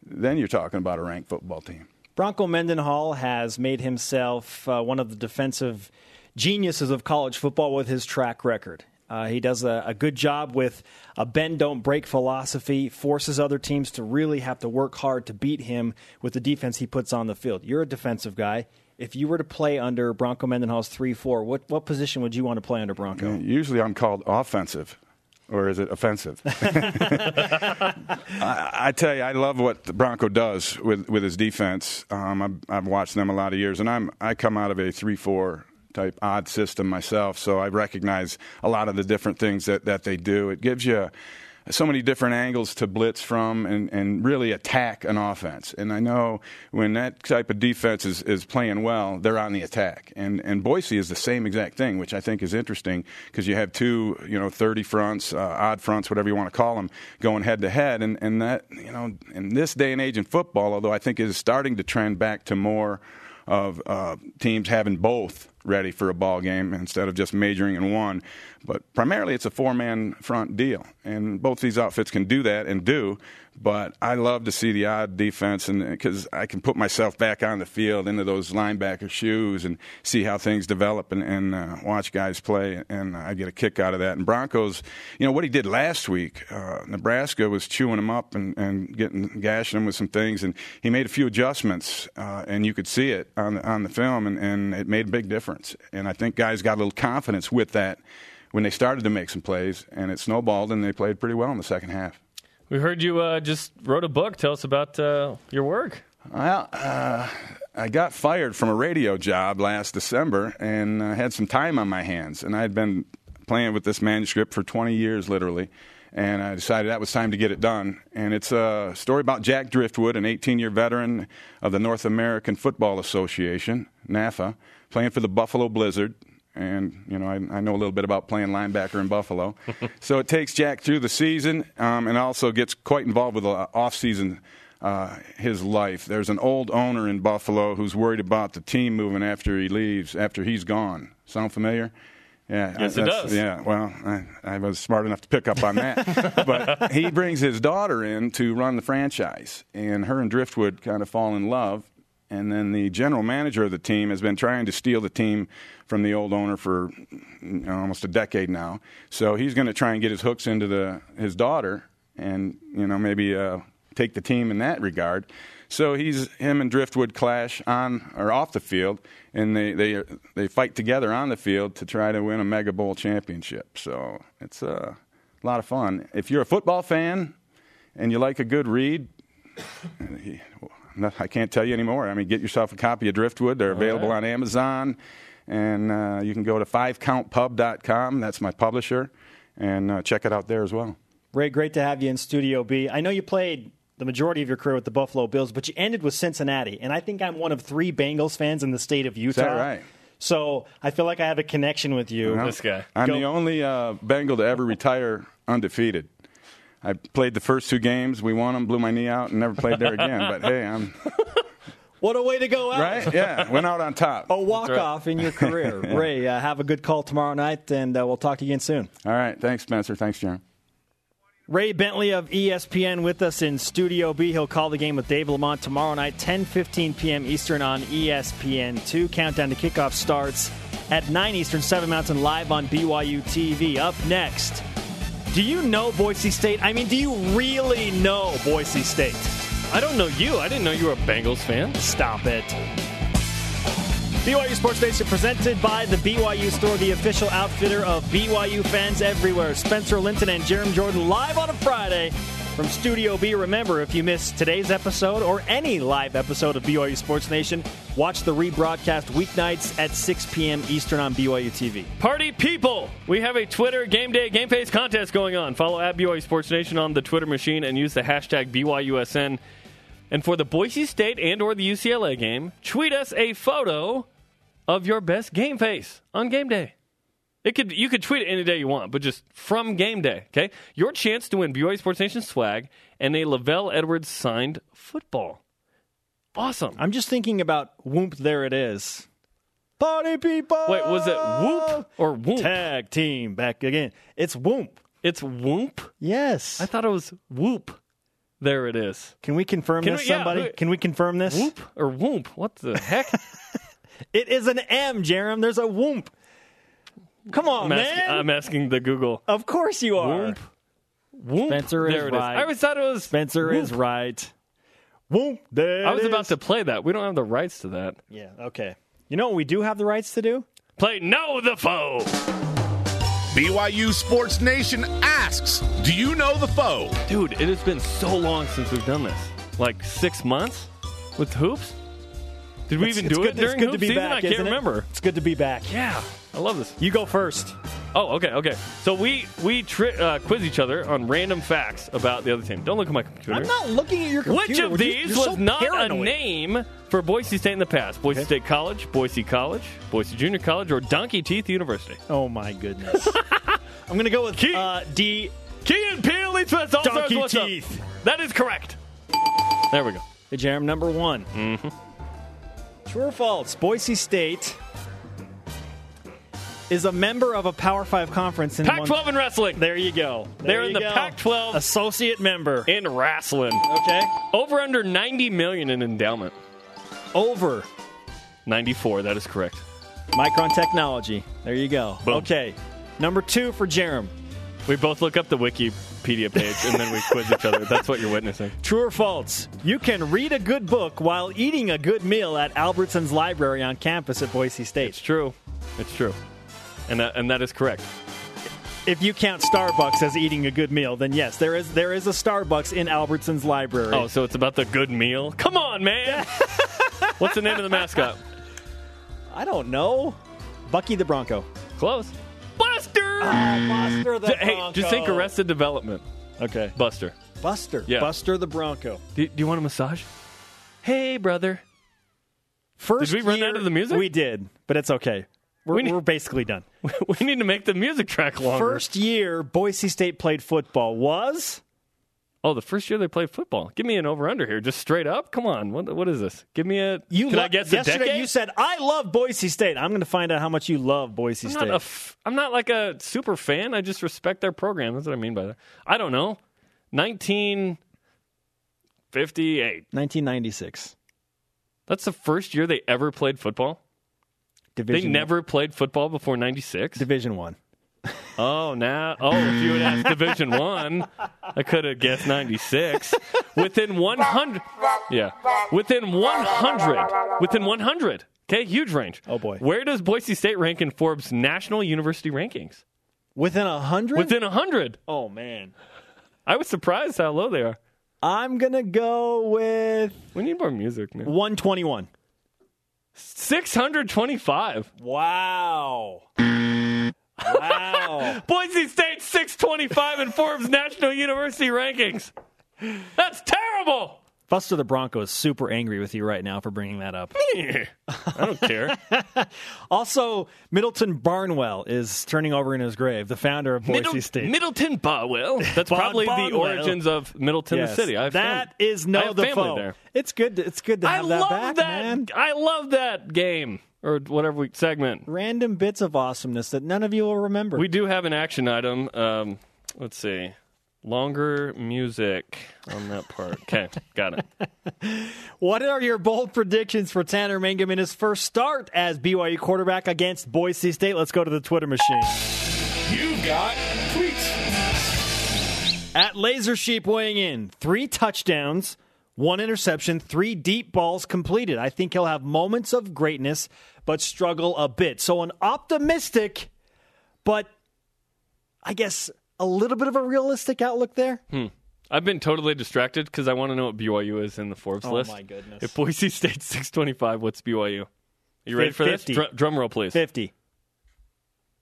then you're talking about a ranked football team. Bronco Mendenhall has made himself uh, one of the defensive geniuses of college football with his track record. Uh, he does a, a, good job with a bend don't break philosophy, forces other teams to really have to work hard to beat him with the defense he puts on the field. You're a defensive guy. If you were to play under Bronco Mendenhall's 3 4, what, what position would you want to play under Bronco? Usually I'm called offensive or is it offensive? I, I, tell you, I love what the Bronco does with with his defense. Um, I've, I've, watched them a lot of years, and I'm I come out of a three four type odd system myself, so I recognize a lot of the different things that that they do. It gives you so many different angles to blitz from and, and really attack an offense. And I know when that type of defense is, is playing well, they're on the attack. And and Boise is the same exact thing, which I think is interesting because you have two, you know, 30 fronts, uh, odd fronts, whatever you want to call them, going head to head. And, and that, you know, in this day and age in football, although I think it is starting to trend back to more of uh, teams having both ready for a ball game instead of just majoring in one. But primarily, it's a four-man front deal, and both these outfits can do that and do. But I love to see the odd defense, and because I can put myself back on the field into those linebacker shoes and see how things develop and, and uh, watch guys play, and I get a kick out of that. And Broncos, you know what he did last week, uh, Nebraska was chewing him up and, and getting gashing him with some things, and he made a few adjustments, uh, and you could see it on the, on the film, and, and it made a big difference. And I think guys got a little confidence with that when they started to make some plays, and it snowballed, and they played pretty well in the second half. We heard you uh, just wrote a book. Tell us about uh, your work. Well, uh, I got fired from a radio job last December and uh, had some time on my hands. And I had been playing with this manuscript for 20 years, literally. And I decided that was time to get it done. And it's a story about Jack Driftwood, an 18 year veteran of the North American Football Association, NAFA, playing for the Buffalo Blizzard and you know I, I, know a little bit about playing linebacker in Buffalo. so it takes Jack through the season, um, and also gets quite involved with the off-season. Uh, his life. There's an old owner in Buffalo who's worried about the team moving after he leaves, after he's gone. Sound familiar? Yeah, yes, it does. Yeah, well, I, I, was smart enough to pick up on that. but he brings his daughter in to run the franchise, and her and Driftwood kind of fall in love. And then the general manager of the team has been trying to steal the team from the old owner for almost a decade now. So he's going to try and get his hooks into the his daughter, and you know maybe uh, take the team in that regard. So he's him and Driftwood clash on or off the field, and they they they fight together on the field to try to win a Mega Bowl championship. So it's uh, a lot of fun. If you're a football fan and you like a good read. I can't tell you anymore. I mean, get yourself a copy of Driftwood. They're available right. on Amazon. And uh, you can go to fivecountpub.com. That's my publisher. And uh, check it out there as well. Ray, great to have you in Studio B. I know you played the majority of your career with the Buffalo Bills, but you ended with Cincinnati, and I think I'm one of three Bengals fans in the state of Utah. Is that right? So I feel like I have a connection with you. Well, This guy. I'm Go. the only uh, Bengal to ever retire undefeated. I played the first two games. We won them, blew my knee out, and never played there again. But hey, I'm What a way to go out! right. Yeah, went out on top. A walk off in your career. Ray, uh, have a good call tomorrow night, and uh, we'll talk to you again soon. All right. Thanks, Spencer. Thanks, Jeremy. Ray Bentley of ESPN with us in Studio B. He'll call the game with Dave LaMont tomorrow night, 10:15 p.m. Eastern on E ESPN2. Countdown to kickoff starts at 9 Eastern, 7 Mountain, live on BYU TV. Up next, do you know Boise State? I mean, do you really know Boise State? I don't know you. I didn't know you were a Bengals fan. Stop it. BYU Sports Nation presented by the BYU Store, the official outfitter of BYU fans everywhere. Spencer Linton and Jarom Jordan live on a Friday from Studio B. Remember, if you missed today's episode or any live episode of BYU Sports Nation, watch the rebroadcast weeknights at 6 p.m. Eastern on BYU TV. Party people! We have a Twitter Game Day Game Face contest going on. Follow at BYU Sports Nation on the Twitter machine and use the hashtag BYUSN. And for the Boise State and or the UCLA game, tweet us a photo of your best game face on game day. It could you could tweet it any day you want, but just from game day, okay? Your chance to win BYU Sports Nation swag and a LaVell Edwards signed football. Awesome. I'm just thinking about Whoop, there it is. Party people! Wait, was it whoop or whoop? Tag team back again. It's Whoop. It's whoop? Yes. I thought it was whoop. There it is. Can we confirm Can this, we- yeah, somebody? Can we confirm this? Whoop or whoop? What the heck? It is an M, Jerem. There's a whoop. Come on, I'm, man. asking, I'm asking the Google. of course you are. Whoop. Whoop. Spencer is it right. I always thought it was Spencer is right. Whoop. There I was it about is. to play that. We don't have the rights to that. Yeah. Okay. You know what we do have the rights to do? Play Know the Foe. BYU Sports Nation asks, Do you know the foe? Dude, it has been so long since we've done this. Like six months with hoops? Did we It's- even it's do good, it during it's good hoop to be season? back. I can't isn't it? remember. It's good to be back. Yeah, I love this. You go first. Oh, okay, okay. So we we tri- uh, quiz each other on random facts about the other team. Don't look at my computer. I'm not looking at your computer. Which of Would you- these you're was so not paranoid. a name for Boise State in the past? Boise State College, Boise College, Boise Junior College, or Donkey Teeth University? Oh my goodness. I'm gonna go with Key- uh, D. Key and Lee Smith, all stars, Donkey what's up? teeth. That is correct. There we go. Hey, Jerem, number one. Mm-hmm. True or false? Boise State is a member of a Power Five conference in Pac-12 one- in wrestling. There you go. There They're in the go. Pac-12 associate member. in wrestling. Okay. Over under 90 million in endowment. Over 94, that is correct. Micron Technology. There you go. Boom. Okay. Number two for Jerem. We both look up the Wikipedia page and then we quiz each other. That's what you're witnessing. True or false? You can read a good book while eating a good meal at Albertson's Library on campus at Boise State. It's true. It's true. And that, and that is correct. If you count Starbucks as eating a good meal, then yes, there is there is a Starbucks in Albertson's library. Oh, so it's about the good meal? Come on, man. What's the name of the mascot? I don't know. Bucky the Bronco. Close. Buster! Ah, Buster the hey, Bronco. just think Arrested Development. Okay. Buster. Buster. Yeah. Buster the Bronco. Do, do you want a massage? Hey, brother. First Did we run year- out of the music? We did, but it's okay. We're, We need- we're basically done. we need to make the music track longer. First year Boise State played football was Oh, the first year they played football. Give me an over under here, just straight up. Come on, what what is this? Give me a. you. Can lo- I guess yesterday decade? you said I love Boise State. I'm going to find out how much you love Boise I'm State. not, f- I'm not like a super fan. I just respect their program. That's what I mean by that. I don't know. 1958. 1996 That's the first year they ever played football. Division. they never played football before 96. Division One. Oh, now. Oh, if you had asked Division One, I could have guessed 96. Within 100. Yeah. Within 100. Within 100. Okay, huge range. Oh, boy. Where does Boise State rank in Forbes' national university rankings? Within a hundred. Within a 100. Oh man. I was surprised how low they are. I'm gonna go with We need more music, man. 121. 625. Wow. wow. Wow. Boise State 625 in Forbes National University rankings. That's terrible. Buster the Bronco is super angry with you right now for bringing that up. I don't care. Also, Middleton Barnwell is turning over in his grave, the founder of Boise Middle- State. Middleton Barnwell. That's Bon- probably the origins of Middleton Yes. the city. I have that fam- is I no have the family there. It's good. To, it's good to I have that love back, that. man. I love that game or whatever we, segment. Random bits of awesomeness that none of you will remember. We do have an action item. Um, let's see. Longer music on that part. Okay, got it. What are your bold predictions for Tanner Mangum in his first start as BYU quarterback against Boise State? Let's go to the Twitter machine. You've got tweets. At Laser Sheep weighing in, three touchdowns, one interception, three deep balls completed. I think he'll have moments of greatness, but struggle a bit. So an optimistic, but I guess a little bit of a realistic outlook there. Hmm. I've been totally distracted because I want to know what BYU is in the Forbes Oh, list. Oh my goodness. If Boise State 625, what's BYU? You ready for this? Dr- drum roll, please. 50.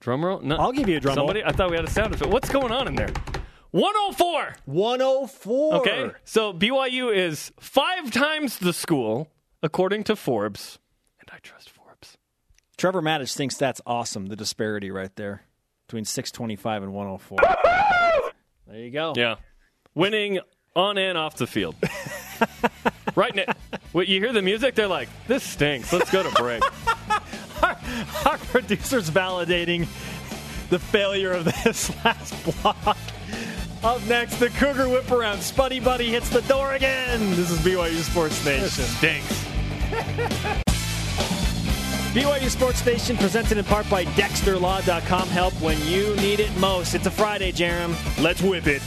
Drum roll? No. I'll give you a drum roll. Somebody? I thought we had a sound effect. What's going on in there? 104. 104. Okay. So BYU is five times the school, according to Forbes. And I trust Forbes. Trevor Maddich thinks that's awesome, the disparity right there between 625 and 104. there you go. Yeah. Winning on and off the field. right now. Wait, you hear the music? They're like, this stinks. Let's go to break. Our producer's validating the failure of this last block. Up next, the Cougar whip around. Spuddy Buddy hits the door again. This is BYU Sports Nation. Stinks. BYU Sports Nation presented in part by DexterLaw.com. Help when you need it most. It's a Friday, Jerem. Let's whip it.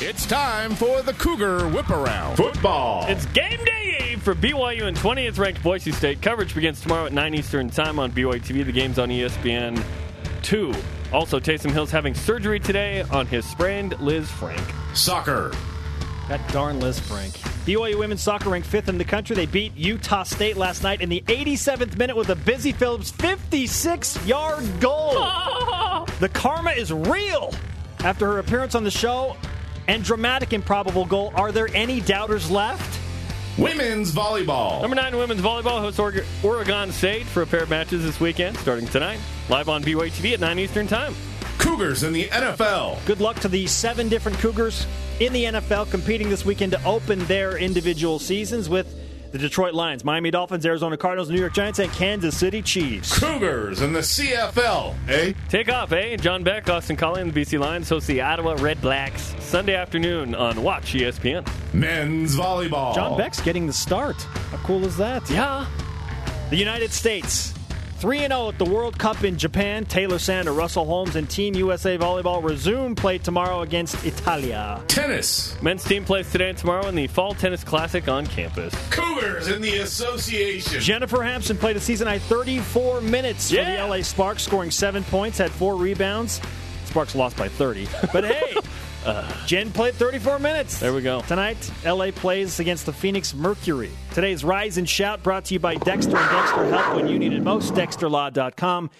It's time for the Cougar Whip Around. Football. It's game day for BYU and 20th ranked Boise State. Coverage begins tomorrow at 9 Eastern Time on BYU TV. The game's on ESPN 2. Also, Taysom Hill's having surgery today on his sprained Lisfranc. Soccer. That darn Lisfranc. BYU women's soccer ranked fifth in the country. They beat Utah State last night in the 87th minute with a Busy Phillips 56 yard goal. The karma is real. After her appearance on the show and dramatic improbable goal, are there any doubters left? Women's volleyball. Number 9 women's volleyball hosts Oregon State for a pair of matches this weekend, starting tonight. Live on BYU TV at 9 Eastern Time. Cougars in the NFL. Good luck to the seven different Cougars in the NFL competing this weekend to open their individual seasons with the Detroit Lions, Miami Dolphins, Arizona Cardinals, New York Giants, and Kansas City Chiefs. Cougars in the CFL. Eh? Take off, eh? John Beck, Austin Collie, and the BC Lions host the Ottawa Red Blacks Sunday afternoon on Watch ESPN. Men's volleyball. John Beck's getting the start. How cool is that? Yeah. The United States. 3 0 at the World Cup in Japan. Taylor Sander, Russell Holmes, and Team USA Volleyball resume play tomorrow against Italia. Tennis. Men's team plays today and tomorrow in the Fall Tennis Classic on campus. Cougars in the association. Jennifer Hamson played a season high 34 minutes for Yeah. the LA Sparks, scoring seven points, had four rebounds. Sparks lost by 30. But hey, Jen played 34 minutes. There we go. Tonight, LA plays against the Phoenix Mercury. Today's Rise and Shout brought to you by Dexter and Dexter Help when you need it most, dexterlaw.com.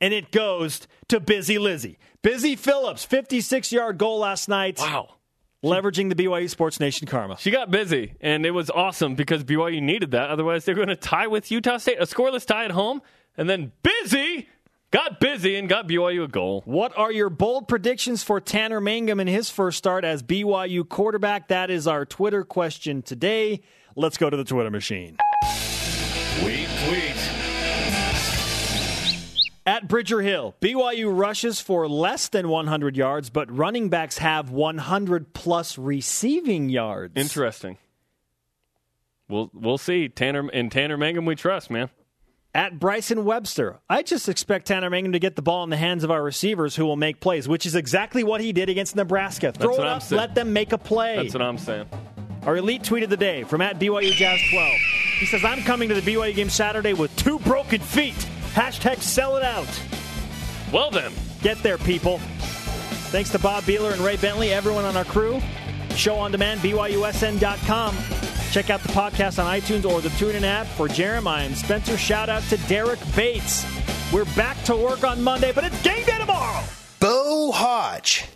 And it goes to Busy Lizzie. Busy Phillips, 56 yard goal last night. Wow. Leveraging the BYU Sports Nation karma. She got busy, and it was awesome because BYU needed that. Otherwise, they're going to tie with Utah State, a scoreless tie at home, and then busy got busy and got BYU a goal. What are your bold predictions for Tanner Mangum in his first start as BYU quarterback? That is our Twitter question today. Let's go to the Twitter machine. Tweet, tweet. At Bridger Hill, BYU rushes for less than 100 yards, but running backs have 100 plus receiving yards. Interesting. We'll we'll see. Tanner and Tanner Mangum we trust, man. At Bryson Webster, I just expect Tanner Mangum to get the ball in the hands of our receivers who will make plays, which is exactly what he did against Nebraska. Throw what it up, let them make a play. That's what I'm saying. Our elite tweet of the day from at BYU Jazz 12. He says, I'm coming to the BYU game Saturday with two broken feet. Hashtag sell it out. Well then, Get there, people. Thanks to Bob Behler and Ray Bentley, everyone on our crew. Show on demand, BYUSN.com. Check out the podcast on iTunes or the TuneIn app. For Jerem, and Spencer. Shout out to Derek Bates. We're back to work on Monday, but it's game day tomorrow. Bo Hodge